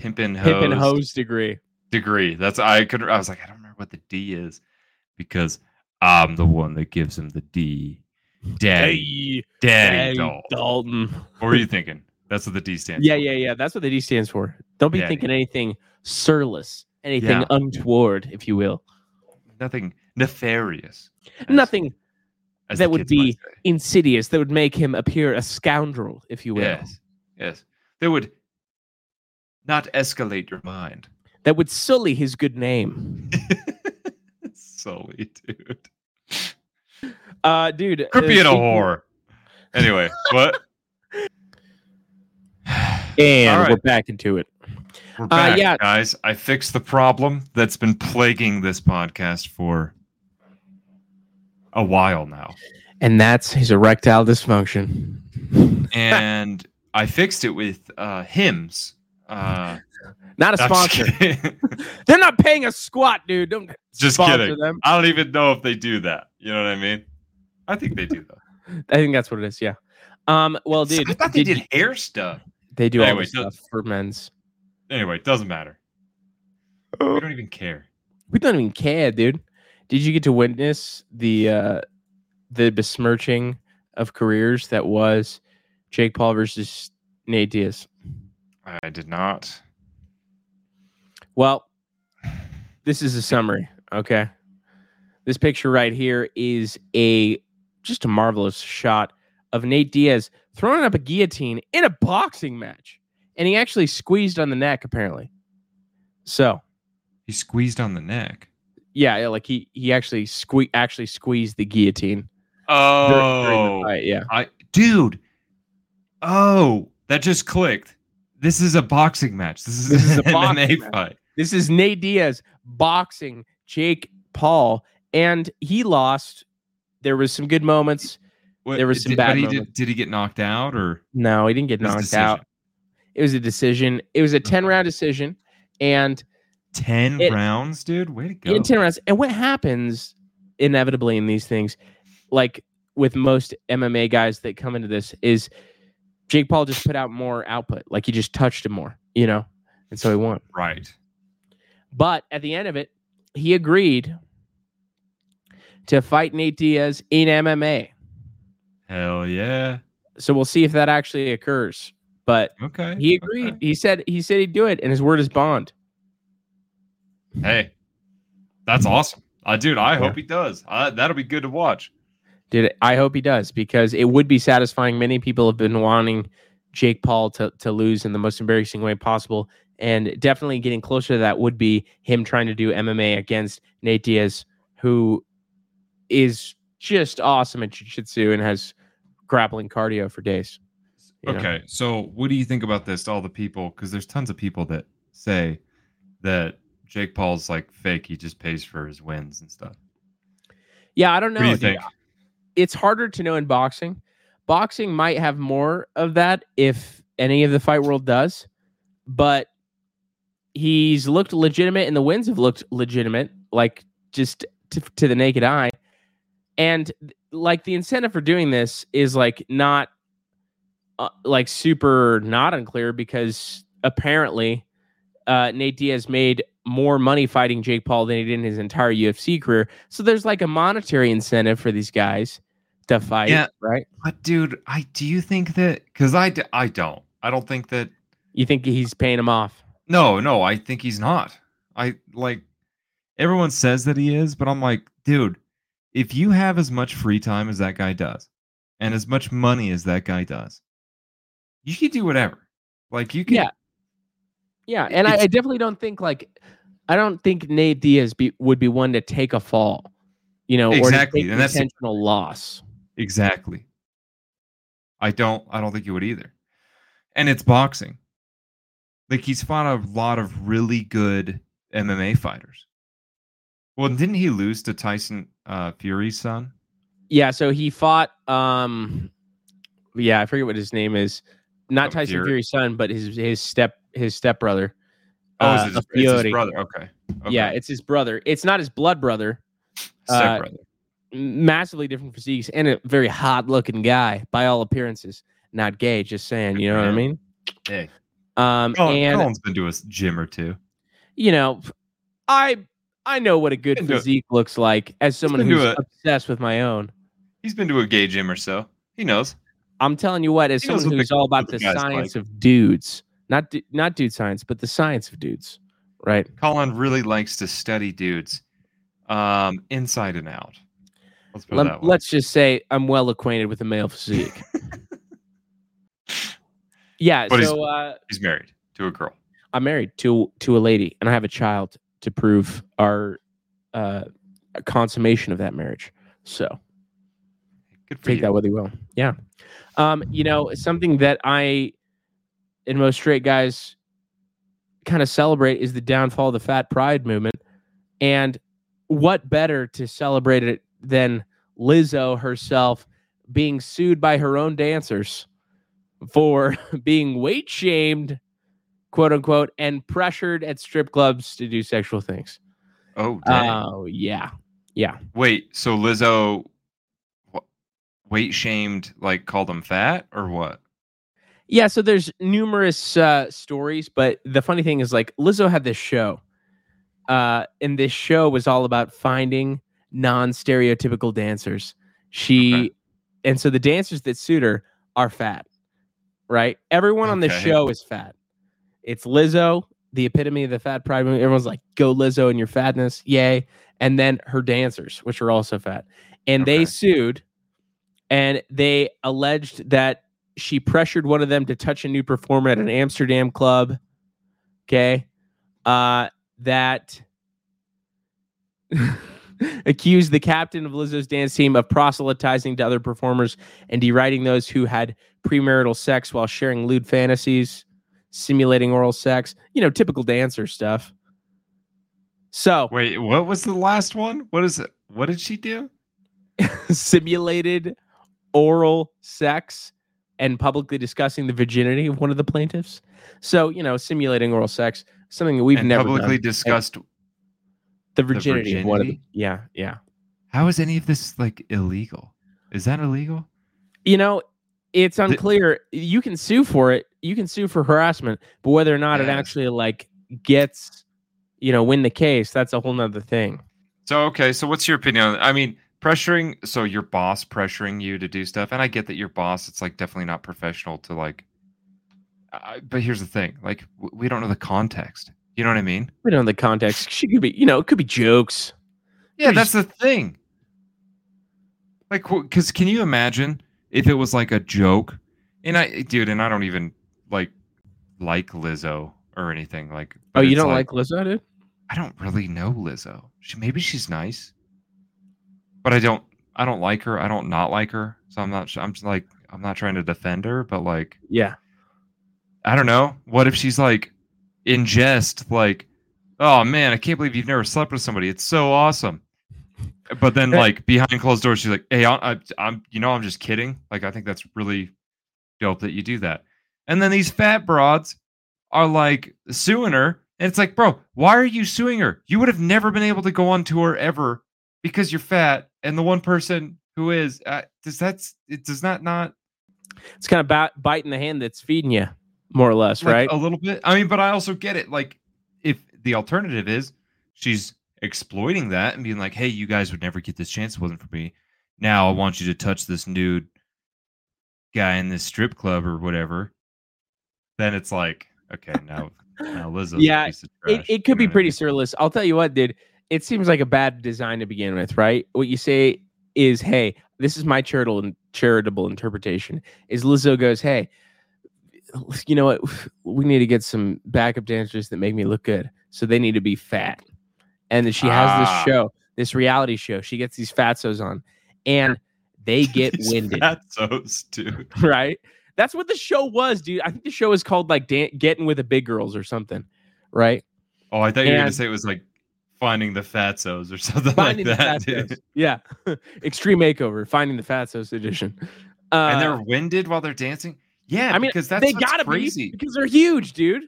pimpin' hose, Pimp and hose degree. degree. That's I could. I was like, I don't remember what the D is because I'm the one that gives him the D. Daddy, Daddy, Hey, Dalton. What were you thinking? That's what the D stands. Yeah, for. yeah, yeah. Yeah. That's what the D stands for. Don't be Daddy. thinking anything surless, anything Yeah. untoward, if you will. Nothing nefarious. Nothing that would be insidious that would make him appear a scoundrel, if you will. Yes, yes. That would not escalate your mind. That would sully his good name. Sully, dude. Uh, dude. Could uh, be in a whore. Anyway, what? And right. we're back into it. We're back, Uh, yeah. guys. I fixed the problem that's been plaguing this podcast for a while now. And that's his erectile dysfunction. And I fixed it with uh Hims. Uh Not a sponsor. They're not paying a squat, dude. Don't Just kidding. them. I don't even know if they do that. You know what I mean? I think they do though. I think that's what it is. Yeah. Um. Well, dude, I thought they did did hair stuff. They do all Anyway, so- stuff for men's. Anyway, it doesn't matter. We don't even care. We don't even care, dude. Did you get to witness the uh the besmirching of careers that was Jake Paul versus Nate Diaz? I did not. Well, this is a summary, okay? This picture right here is a just a marvelous shot of Nate Diaz throwing up a guillotine in a boxing match. And he actually squeezed on the neck, apparently. So He squeezed on the neck. Yeah, yeah, like he he actually sque- actually squeezed the guillotine dur- during the Oh, fight. Yeah. I dude. Oh, that just clicked. This is a boxing match. This is, This is a boxing MMA match. fight. This is Nate Diaz boxing Jake Paul, and he lost. There was some good moments. What, There was some did, bad but he moments. did, did he get knocked out or No, he didn't get knocked decision. out. It was a decision. It was a 10 round decision. And ten It- rounds, dude? Way to go! in 10 rounds. And what happens inevitably in these things, like with most MMA guys that come into this, is Jake Paul just put out more output. Like he just touched him more, you know, and so he won. Right. But at the end of it, he agreed to fight Nate Diaz in MMA. Hell yeah. So we'll see if that actually occurs. But Okay. he agreed. okay. He said he said he'd do it, and his word is bond. Hey, that's awesome. Uh, dude, I Yeah. hope he does. Uh, that'll be good to watch. Did I hope he does because it would be satisfying. Many people have been wanting Jake Paul to to lose in the most embarrassing way possible, and definitely getting closer to that would be him trying to do MMA against Nate Diaz, who is just awesome at jiu-jitsu and has grappling cardio for days. you know? Okay. So, what do you think about this? All the people, because there's tons of people that say that Jake Paul's like fake. He just pays for his wins and stuff. Yeah, I don't know. do? It's harder to know in boxing. Boxing might have more of that if any of the fight world does, but he's looked legitimate and the wins have looked legitimate, like just to, to the naked eye. And like the incentive for doing this is like not uh, like super not unclear because apparently uh, Nate Diaz made more money fighting Jake Paul than he did in his entire UFC career. So there's like a monetary incentive for these guys to fight, Yeah. right? But, dude, I do you think that? Because I, d- I don't. I don't think that. You think he's paying him off? No, no, I think he's not. I like everyone says that he is, but I'm like, dude, if you have as much free time as that guy does and as much money as that guy does, you can do whatever. Like you can Yeah. Yeah, and I, I definitely don't think like I don't think Nate Diaz be, would be one to take a fall, you know, Exactly, or to take and that's intentional loss. Exactly. I don't I don't think you would either. And it's boxing. Like he's fought a lot of really good MMA fighters. Well, didn't he lose to Tyson uh, Fury's son? Yeah, so he fought. um Yeah, I forget what his name is. Not Oh, Tyson Fury. Fury's son, but his his step his stepbrother. Oh, uh, is it his, it's his Fiore. brother? Okay. okay. Yeah, it's his brother. It's not his blood brother. uh, stepbrother. Massively different physiques and a very hot looking guy by all appearances. Not gay, just saying. You know what I mean? Hey, Um, Colin, and Colin's been to a gym or two. you know, I I know what a good physique looks like as someone who's a- obsessed with my own. He's been to a gay gym or so. He knows. I'm telling you what, as He someone who's the- all about the the science like. of dudes, not du- not dude science, but the science of dudes, right? Colin really likes to study dudes, um, inside and out. Let's put it that Let, let's just say I'm well acquainted with the male physique. yeah, But he's- so uh, He's married to a girl. I'm married to to a lady, and I have a child to prove our uh, consummation of that marriage. So take you. that with you will. Yeah. Um, you know, something that I and most straight guys kind of celebrate is the downfall of the fat pride movement. And what better to celebrate it than Lizzo herself being sued by her own dancers for being weight shamed, quote unquote, and pressured at strip clubs to do sexual things. Oh. Oh, yeah. Yeah. Wait, so Lizzo weight shamed, like called them fat or what? Yeah, so there's numerous uh, stories, but the funny thing is, like Lizzo had this show, uh, and this show was all about finding non-stereotypical dancers. She, Okay. and so the dancers that suit her are fat, right? Everyone on the show is fat. It's Lizzo, the epitome of the fat pride movement. Everyone's like, "Go Lizzo and your fatness, yay!" And then her dancers, which are also fat, and Okay. they sued, and they alleged that she pressured one of them to touch a new performer at an Amsterdam club. Okay. Uh, that accused the captain of Lizzo's dance team of proselytizing to other performers and deriding those who had premarital sex while sharing lewd fantasies, simulating oral sex, you know, typical dancer stuff. So, Wait, what was the last one? What is it? What did she do? simulated oral sex and publicly discussing the virginity of one of the plaintiffs. So, you know, simulating oral sex, something that we've and never publicly done. discussed. the virginity, of one of the, yeah, yeah. How is any of this like illegal? Is that illegal? You know, it's unclear. you can sue for it. You can sue for harassment, but whether or not it actually like gets, you know, win the case, that's a whole nother thing. So okay, so what's your opinion on I mean, pressuring so your boss pressuring you to do stuff, and I get that your boss, it's like definitely not professional to like uh, but here's the thing, like w- we don't know the context. You know what I mean? We don't know the context. She could be, you know, it could be jokes. Yeah, that's the thing. Like, because can you imagine if it was like a joke? And I, dude, and I don't even like like Lizzo or anything. Like, Oh, you don't like, Lizzo, dude? I don't really know Lizzo. She maybe she's nice, but I don't. I don't like her. I don't not like her. So I'm not. I'm just like I'm not trying to defend her, but like Yeah. I don't know. What if she's like in jest, like, oh man, I can't believe you've never slept with somebody. It's so awesome. But then, eh. like behind closed doors, she's like, "Hey, I, I'm, you know, I'm just kidding. Like, I think that's really dope that you do that." And then these fat broads are like suing her, and it's like, bro, why are you suing her? You would have never been able to go on tour ever because you're fat, and the one person who is, uh, does that's it does not not It's kind of ba- biting the hand that's feeding you, more or less, like, right? A little bit. I mean, but I also get it. Like, if the alternative is she's exploiting that and being like, "Hey, you guys would never get this chance. It wasn't for me. Now I want you to touch this nude guy in this strip club or whatever." Then it's like, okay, now now Lizzo's Yeah, a piece of it, it you could know be what I pretty mean? surrealist. I'll tell you what, dude. It seems like a bad design to begin with, right? What you say is, "Hey, this is my charitable charitable interpretation." Is Lizzo goes, "Hey, you know what? We need to get some backup dancers that make me look good, so they need to be fat." And then she has Ah. this show, this reality show. She gets these fatsos on, and they get These winded, fatzos, dude. right? That's what the show was, dude. I think the show is called like Dan- "Getting with the Big Girls" or something, right? Oh, I thought you were gonna say it was like finding the fatzos or something Finding like that. Yeah. Extreme Makeover, Finding the Fatsos edition. Uh, and they're winded while they're dancing. Yeah, I mean, because that's they gotta crazy. be because they're huge, dude.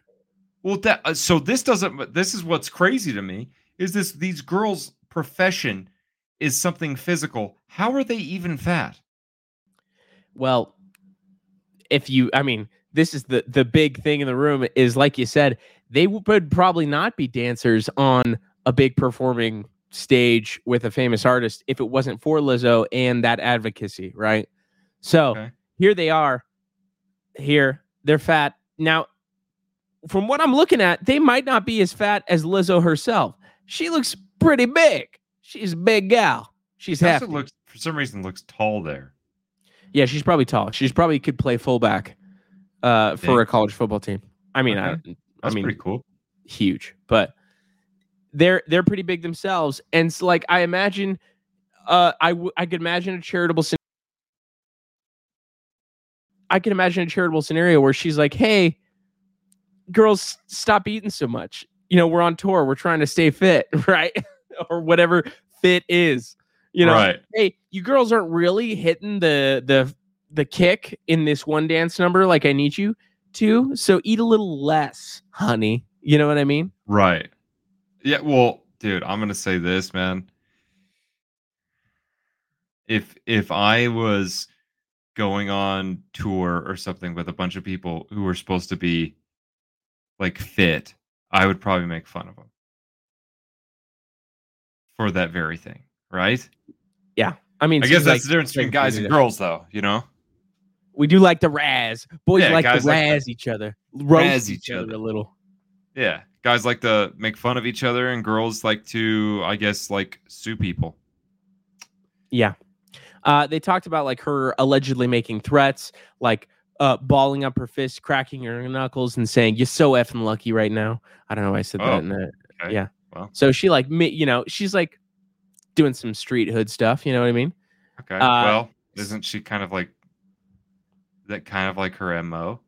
Well, that uh, so this doesn't. This is what's crazy to me is this these girls' profession is something physical. How are they even fat? Well, if you, I mean, this is the the big thing in the room is like you said, they would probably not be dancers on a big performing stage with a famous artist if it wasn't for Lizzo and that advocacy, right? So Okay. here they are. Here they're fat now. From what I'm looking at, they might not be as fat as Lizzo herself. She looks pretty big. She's a big gal. She's half. looks for some reason looks tall there. Yeah, she's probably tall. She's probably could play fullback uh, for Dang. a college football team. I mean, I, I That's mean, pretty cool. huge, but they're they're pretty big themselves. And so, like I imagine, uh, I w- I could imagine a charitable. scen- I can imagine a charitable scenario where she's like, "Hey, girls, stop eating so much. You know, we're on tour. We're trying to stay fit, right? or whatever fit is. You know, right. hey, you girls aren't really hitting the the the kick in this one dance number like I need you to. So eat a little less, honey. You know what I mean? Right. Yeah. Well, dude, I'm gonna say this, man. If if I was going on tour or something with a bunch of people who were supposed to be like fit, I would probably make fun of them for that very thing, right? Yeah, I mean, I guess that's like the difference between guys and girls, though. You know, we do like the razz. Boys Yeah, like to guys like each other, roast each each other other. a little. yeah. Guys like to make fun of each other, and girls like to, I guess, like sue people. Yeah. Uh, they talked about like her allegedly making threats, like uh, balling up her fist, cracking her knuckles, and saying, "You're so effing lucky right now." I don't know why I said Oh, that. In the, Okay. Yeah. Well, so she like me, you know, she's like doing some street hood stuff. You know what I mean? okay. Uh, well, isn't she kind of like that? Kind of like her mo.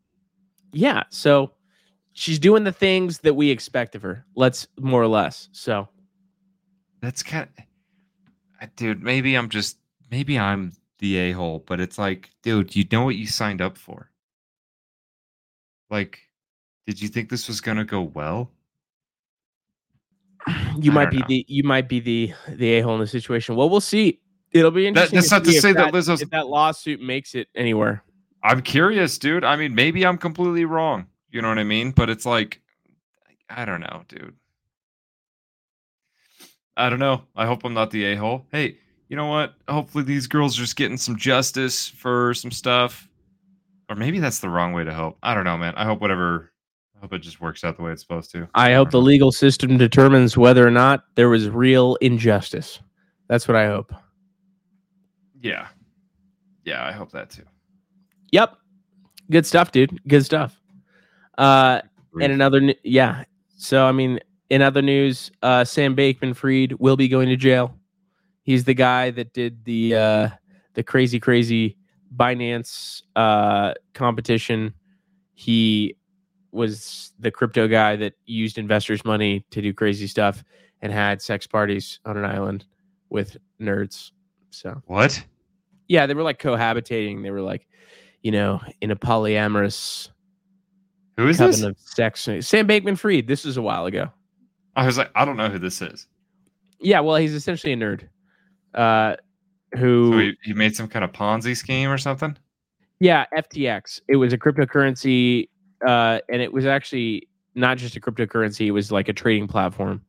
Yeah. So she's doing the things that we expect of her. Let's more or less. So That's kind of, uh, dude. Maybe I'm just, maybe I'm the a hole, but it's like, dude, you know what you signed up for. Like, did you think this was gonna go well? you I might be know. the you might be the the a hole in the situation. Well, we'll see. It'll be interesting. that's not to say that Lizzo's- if that lawsuit makes it anywhere. I'm curious, dude. I mean, maybe I'm completely wrong. You know what I mean? But it's like, I don't know, dude. I don't know. I hope I'm not the a hole. Hey, you know what? Hopefully these girls are just getting some justice for some stuff. Or maybe that's the wrong way to hope. I don't know, man. I hope whatever. I hope it just works out the way it's supposed to. I hope the know. legal system determines whether or not there was real injustice. That's what I hope. Yeah. Yeah, I hope that too. Yep. Good stuff, dude. Good stuff. Uh, and another, yeah. So, I mean, in other news, uh, Sam Bankman-Fried will be going to jail. He's the guy that did the uh, the crazy, crazy Binance uh, competition. He was the crypto guy that used investors' money to do crazy stuff and had sex parties on an island with nerds. So, What? yeah, they were like cohabitating. They were like, you know, in a polyamorous Who is covenant this? of sex. Sam Bankman-Fried. This was a while ago. I was like, I don't know who this is. Yeah, well, he's essentially a nerd. Uh, who? So he, he made some kind of Ponzi scheme or something? yeah, FTX. It was a cryptocurrency, uh, and it was actually not just a cryptocurrency. It was like a trading platform,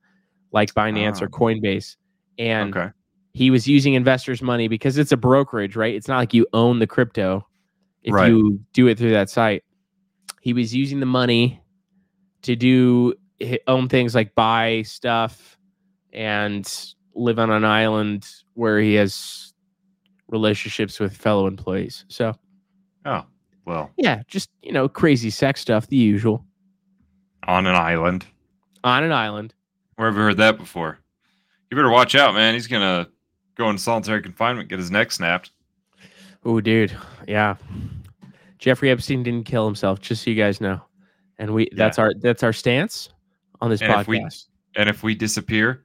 like Binance or Oh. Coinbase. And okay. he was using investors' money because it's a brokerage, right? It's not like you own the crypto if Right. you do it through that site. He was using the money to do hi- own things like buy stuff and live on an island where he has relationships with fellow employees. So, Oh, well, yeah, just, you know, crazy sex stuff, the usual on an island. on an island. Where have you heard that before? You better watch out, man. He's gonna go into solitary confinement, get his neck snapped. Oh, dude. Yeah. Jeffrey Epstein didn't kill himself, just so you guys know. And we that's our that's our stance on this And if we- podcast. And if we disappear,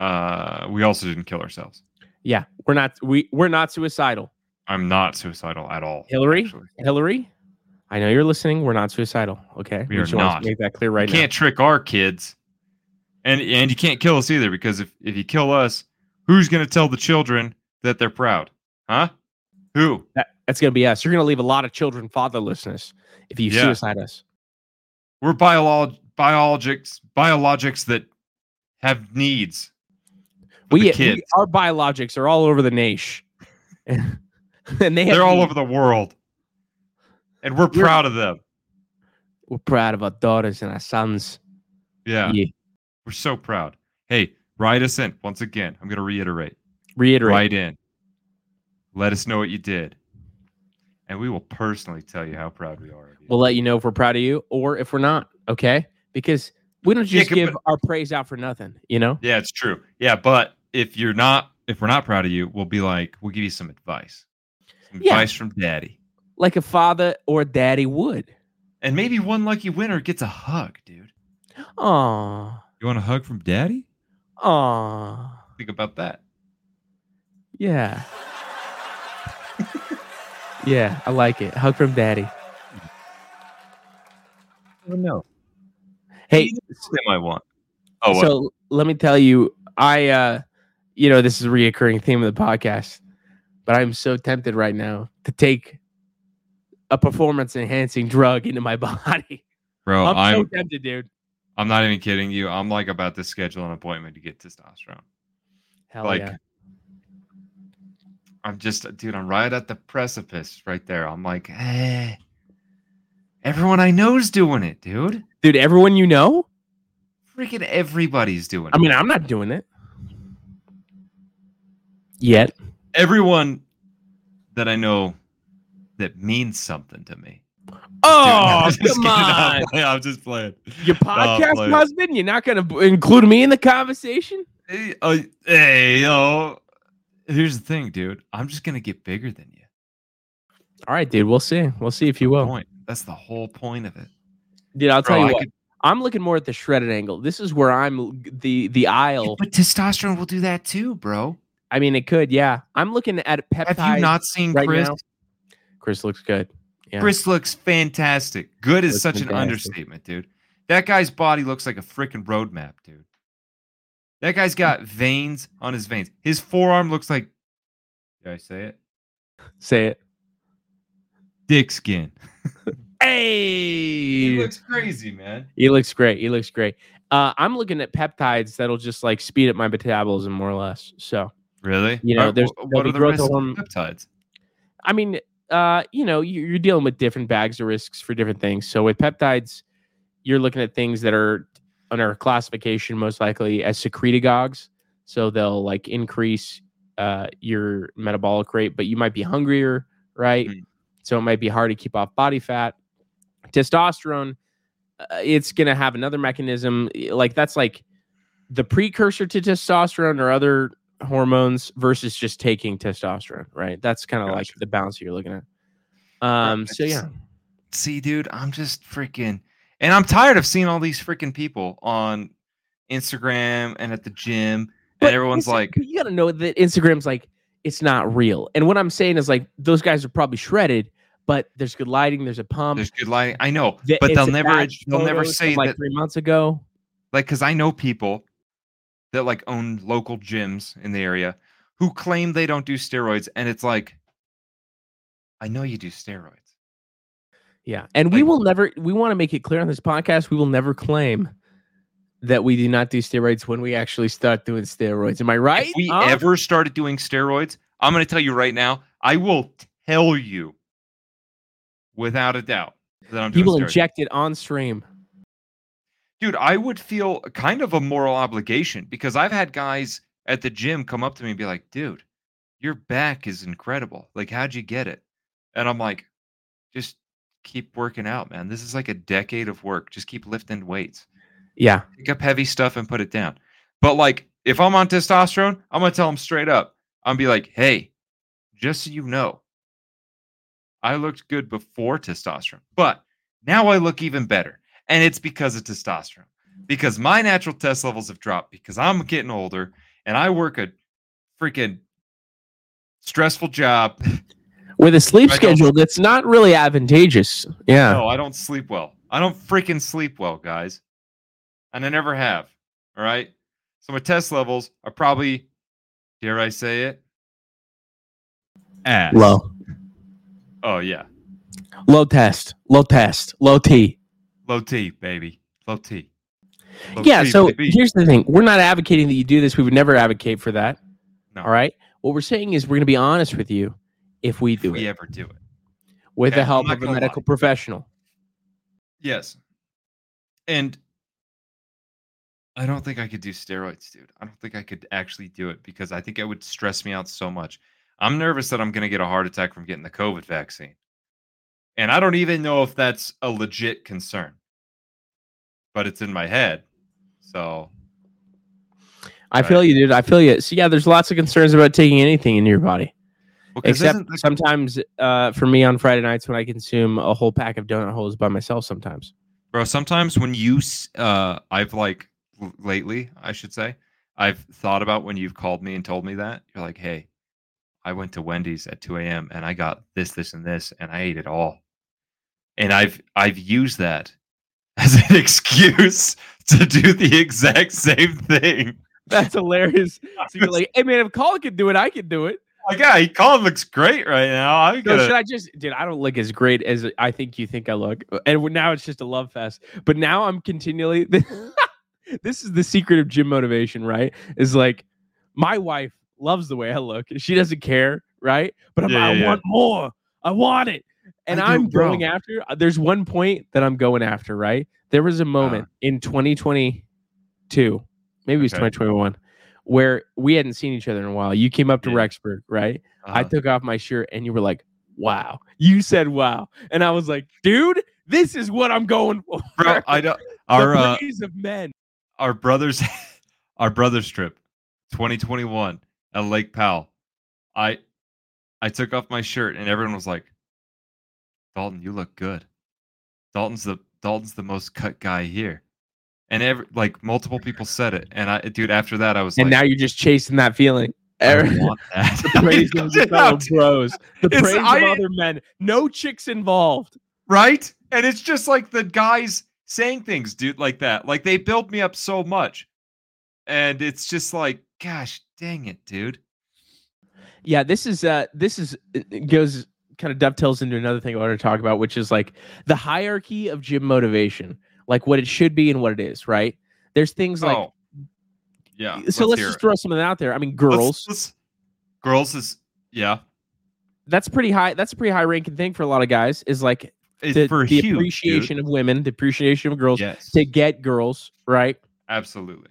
uh, we also didn't kill ourselves. yeah, we're not we we're not suicidal. I'm not suicidal at all. Hillary? actually. Hillary, I know you're listening. We're not suicidal. Okay. We are not. make that clear right you can't trick our kids, and and you can't kill us either because if if you kill us, who's gonna tell the children that they're proud? Huh? Who? That, that's gonna be us. You're gonna leave a lot of children fatherlessness if you Yeah. suicide us. We're biolog- biologics biologics that have needs. We, we our biologics are all over the nation. and they they're all needs. over the world, and we're We're- proud of them. We're proud of our daughters and our sons. Yeah, Yeah. we're so proud. Hey, write us in once again. I'm going to reiterate. Reiterate. Write in. Let us know what you did, and we will personally tell you how proud we are of you. We'll let you know if we're proud of you or if we're not. Okay. Because we don't just good, give but- our praise out for nothing, you know? yeah, it's true. Yeah, but if you're not, if we're not proud of you, we'll be like, we'll give you some advice, some Yeah. advice from Daddy, Like a father or daddy would. and maybe one lucky winner gets a hug, dude. Aw. You want a hug from Daddy? Aw. Think about that. Yeah. Yeah, I like it. Hug from daddy. Oh no. Hey, They I want. Oh, what? so let me tell you, I uh you know, this is a reoccurring theme of the podcast, but I'm so tempted right now to take a performance enhancing drug into my body. bro, I'm, I'm so tempted, dude. I'm not even kidding you. I'm like about to schedule an appointment to get testosterone. Hell like, yeah. I'm just, dude, I'm right at the precipice right there. I'm like, eh. Everyone I know's doing it, dude. Dude, everyone you know? Freaking everybody's doing it. I mean, I'm not doing it. Yet. everyone that I know that means something to me. Oh, Dude, I'm just come on. I'm, I'm just playing. Your podcast play it. husband? You're not going to include me in the conversation? Hey, uh, hey, yo. Here's the thing, dude. I'm just gonna get bigger than you. All right, dude. We'll see. We'll see if you will. Point. That's the whole point of it. Dude, I'll tell you I what. could- I'm looking more at the shredded angle. This is where I'm the the aisle. but testosterone will do that too, bro. I mean, it could, yeah. I'm looking at peptides. Have you not seen right Chris? now? Chris looks good. Yeah. Chris looks fantastic. Good is Looks such an understatement, dude. That guy's body looks like a freaking roadmap, dude. That guy's got veins on his veins. His forearm looks like. Did I say it? Say it. Dick skin. Hey, He looks crazy, man. He looks great. He looks great. Uh, I'm looking at peptides that'll just like speed up my metabolism more or less. So, Really? You know, there's- what are the risks of hormone- peptides? I mean, uh, you know, you're dealing with different bags of risks for different things. So with peptides, you're looking at things that are under classification most likely as secretagogues. So they'll like increase uh, your metabolic rate, but you might be hungrier, right? Mm. So it might be hard to keep off body fat. Testosterone, uh, it's going to have another mechanism. Like that's like the precursor to testosterone or other hormones versus just taking testosterone, right? That's kind of like the balance you're looking at. Um, so yeah, See, dude, I'm just freaking, and I'm tired of seeing all these freaking people on Instagram and at the gym, But and everyone's like, you got to know that Instagram's like it's not real. And what I'm saying is like those guys are probably shredded, but there's good lighting, there's a pump. "There's good lighting." I know, The- but they'll never, they'll never say like that, three months ago. like, because I know people that like own local gyms in the area who claim they don't do steroids, and it's like, I know you do steroids. Yeah, and we will never. We want to make it clear on this podcast. We will never claim that we do not do steroids when we actually start doing steroids. Am I right? If we Huh? ever started doing steroids, I'm going to tell you right now, I will tell you without a doubt that I'm he doing will steroids. inject it on stream. Dude, I would feel kind of a moral obligation because I've had guys at the gym come up to me and be like, dude, your back is incredible. Like, how'd you get it? And I'm like, just keep working out, man. This is like a decade of work. Just keep lifting weights. Yeah, Pick up heavy stuff and put it down. But like, if I'm on testosterone, I'm gonna tell them straight up. I'm gonna be like, hey, just so you know, I looked good before testosterone, but now I look even better. And it's because of testosterone. Because my natural test levels have dropped because I'm getting older and I work a freaking stressful job. with a sleep I schedule that's not really advantageous. Yeah, No, I don't sleep well. I don't freaking sleep well, guys. And I never have. All right. So my test levels are probably, dare I say it? Ass. low, Oh, yeah. low test, low test, low T. Low T, baby. Low T. Low yeah. T, So baby. here's the thing: we're not advocating that you do this. We would never advocate for that. No. All right. What we're saying is we're going to be honest with you if we if do we it ever do it. with Okay, the help of a gonna lie. medical professional. Yes. And I don't think I could do steroids, dude. I don't think I could actually do it because I think it would stress me out so much. I'm nervous that I'm going to get a heart attack from getting the COVID vaccine. And I don't even know if that's a legit concern. But it's in my head. So, I Right. feel you, dude. I feel you. So yeah, there's lots of concerns about taking anything in your body. Well, 'cause Except isn't the- sometimes, uh, for me on Friday nights when I consume a whole pack of donut holes by myself. Sometimes. bro, sometimes when you, uh, I've like l- lately, I should say, I've thought about when you've called me and told me that. You're like, hey, I went to Wendy's at 2 a.m. and I got this, this, and this, and I ate it all. And I've I've used that as an excuse to do the exact same thing. That's hilarious. So you're like, hey man, if Colin could do it, I could do it. Like, yeah, he Colin looks great right now. I'm So gonna. should I just, dude? I don't look as great as I think you think I look, and now it's just a love fest. But now I'm continually. this is the secret of gym motivation, right? Is like my wife loves the way I look. She doesn't care, right? But I'm Yeah, I yeah. want more. I want it. And I I'm going after. uh, There's one point that I'm going after, right? There was a moment in 2022, maybe it was Uh-huh. Okay. 2021, where we hadn't seen each other in a while. You came up to Yeah. Rexburg, right? I Uh, took off my shirt and you were like, wow. You said wow. And I was like, dude, this is what I'm going for. bro, I don't. Our uh, of men. our brothers our brothers trip 2021 at lake powell i i took off my shirt and everyone was like dalton you look good dalton's the dalton's the most cut guy here and every like multiple people said it and i dude after that i was And like now you're just chasing that feeling. I Every- want that. the praise of the fellow bros. The It's- praise I- of other men. No chicks involved. right and it's just like the guys saying things dude like that like they built me up so much and it's just like, gosh, dang it, dude. Yeah, this is uh this is goes kind of dovetails into another thing I want to talk about, which is like the hierarchy of gym motivation, like what it should be and what it is, right? There's things like oh, yeah. so let's hear just it. throw something out there. I mean, Let's- girls, let's- girls is yeah. that's pretty high. That's a pretty high ranking thing for a lot of guys. Is like the, for the huge, dude. appreciation of women, the appreciation of girls Yes, to get girls, right? absolutely.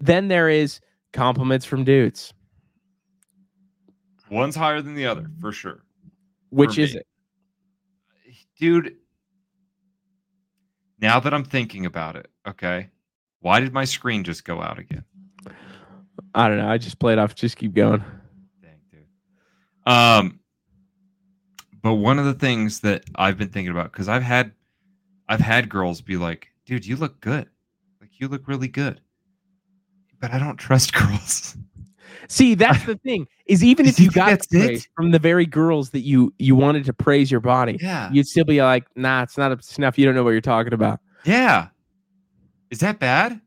Then there is compliments from dudes. One's higher than the other for sure. Which For is me. it? dude now that i'm thinking about it okay why did my screen just go out again I don't know. I just played off. Just keep going. dang dude um but one of the things that i've been thinking about because i've had i've had girls be like dude you look good like you look really good but i don't trust girls See, that's the thing. Is even if you think got it? praise from the very girls that you you wanted to praise your body, yeah you'd still be like, "Nah, it's not a snuff. You don't know what you're talking about." yeah is that bad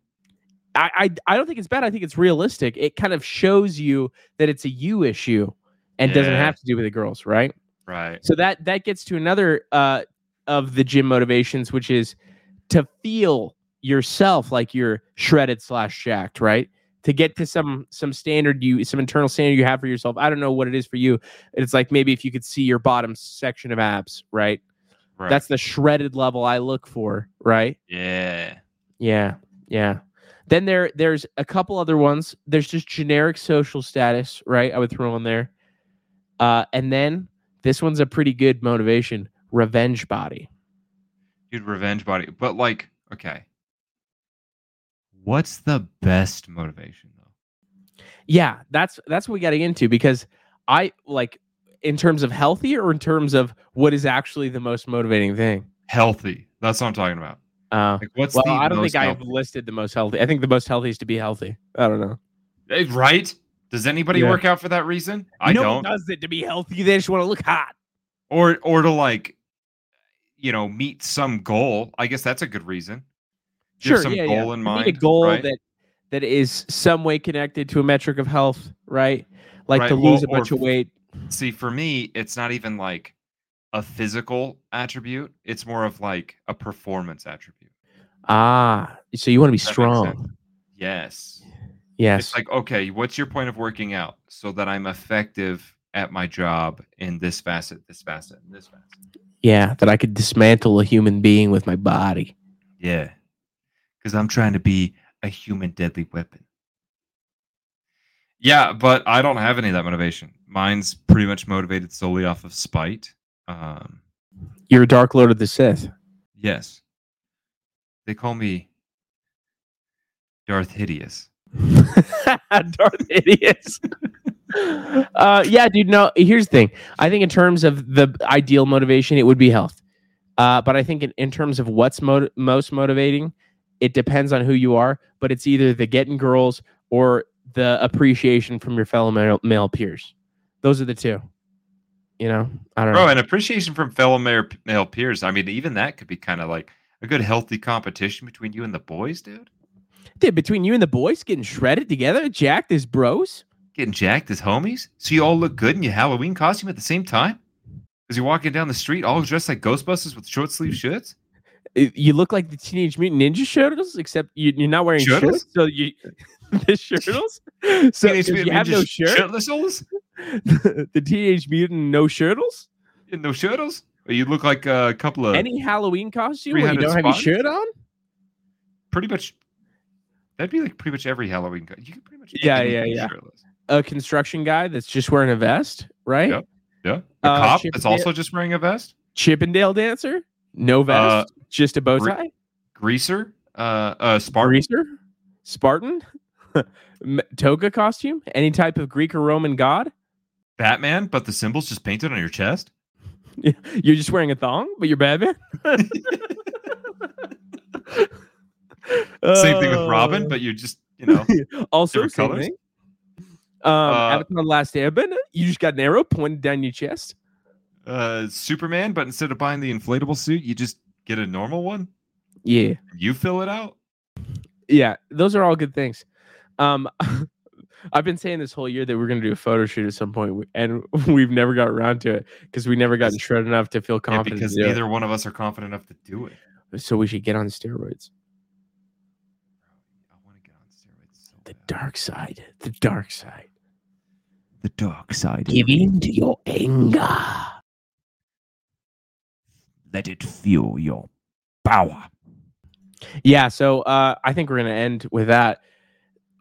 I, I I don't think it's bad. I think it's realistic. It kind of shows you that it's a you issue and doesn't have to do with the girls, right? right So that that gets to another uh, of the gym motivations, which is to feel yourself like you're shredded slash jacked, right? To get to some some standard you some internal standard you have for yourself. I don't know what it is for you. It's like maybe if you could see your bottom section of abs, right? right That's the shredded level I look for, right? yeah Yeah, yeah. Then there there's a couple other ones. There's just generic social status, right? I would throw in there. Uh, and then this one's a pretty good motivation. Revenge body. dude revenge body but like okay what's the best motivation though Yeah, that's that's what we got to get into because I like in terms of healthy or in terms of what is actually the most motivating thing. healthy that's what i'm talking about Uh, like what's well, I don't think I've listed the most healthy. I think the most healthy is to be healthy. I don't know. Eh, right does anybody Yeah. work out for that reason i no don't one does it to be healthy. They just want to look hot. or or to like you know meet some goal i guess that's a good reason Sure, some yeah, goal yeah. in mind a goal right? that that is some way connected to a metric of health, right? Like Right, to well, lose a or bunch of weight. see for me it's not even like a physical attribute it's more of like a performance attribute Ah, so you want to be That strong. yes Yes. It's like, okay, what's your point of working out so that I'm effective at my job in this facet, this facet, and this facet? yeah, that I could dismantle a human being with my body. Yeah. Because I'm trying to be a human deadly weapon. Yeah, but I don't have any of that motivation. Mine's pretty much motivated solely off of spite. Um, You're a Dark Lord of the Sith. yes. They call me Darth Hideous. Darth Hideous. uh, yeah, dude. No, here's the thing. I think in terms of the ideal motivation, it would be health. Uh, but I think in, in terms of what's mot- most motivating, it depends on who you are. But it's either the getting girls or the appreciation from your fellow male, male peers. Those are the two. You know, I don't Bro, know. and appreciation from fellow male, male peers. I mean, even that could be kind of like a good, healthy competition between you and the boys, dude. Dude, between you and the boys getting shredded together, jacked as bros. getting jacked as homies. So you all look good in your Halloween costume at the same time? Because you're walking down the street all dressed like Ghostbusters with short sleeve shirts? You look like the Teenage Mutant Ninja Turtles, except you, you're not wearing Shirtles? shirts. So you the shirtles. So Teenage 'cause Mutant you have no Ninja shirt. Shirtless? the Teenage Mutant no shirtles. No shirtles? You look like a couple of Any Halloween costume where you 300 don't have your spots? shirt on? pretty much. That'd be like pretty much every Halloween. Co- you could pretty much. Yeah, yeah, yeah. Shirtless. A construction guy that's just wearing a vest, right? Yep. Yeah. A Uh, cop that's also just wearing a vest. Chippendale dancer, no vest, Uh, just a bow tie. Greaser. Uh, uh, Spartan. Greaser, Spartan, toga costume, any type of Greek or Roman god. Batman, but the symbol's just painted on your chest. You're just wearing a thong, but you're Batman. Same thing with Robin, but you're just, you know. also same colors? thing. Um, Uh, Avatar: Last Airbender. You just got an arrow pointed down your chest. uh Superman, but instead of buying the inflatable suit, you just get a normal one. Yeah, You fill it out. yeah. Those are all good things. Um, I've been saying this whole year that we're going to do a photo shoot at some point, and we've never got around to it because we never gotten Because- shredded enough to feel Yeah, confident. because to do it. neither one of us are confident enough to do it. So we should get on steroids. I want to get on steroids so The bad. dark side. The dark side. the dark side. Give in to your anger. Let it fuel your power. Yeah, so uh, I think we're gonna end with that.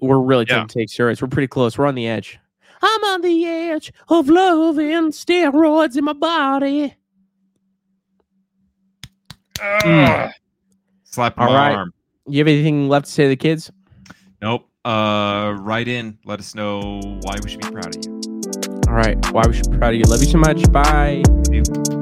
We're really Yeah. taking take steroids. We're pretty close. We're on the edge. I'm on the edge of love and steroids in my body. Ugh. Slap my right. arm. You have anything left to say to the kids? Nope. Uh, write in. Let us know why we should be proud of you. All right. Why we should be proud of you. Love you so much. Bye. Love you.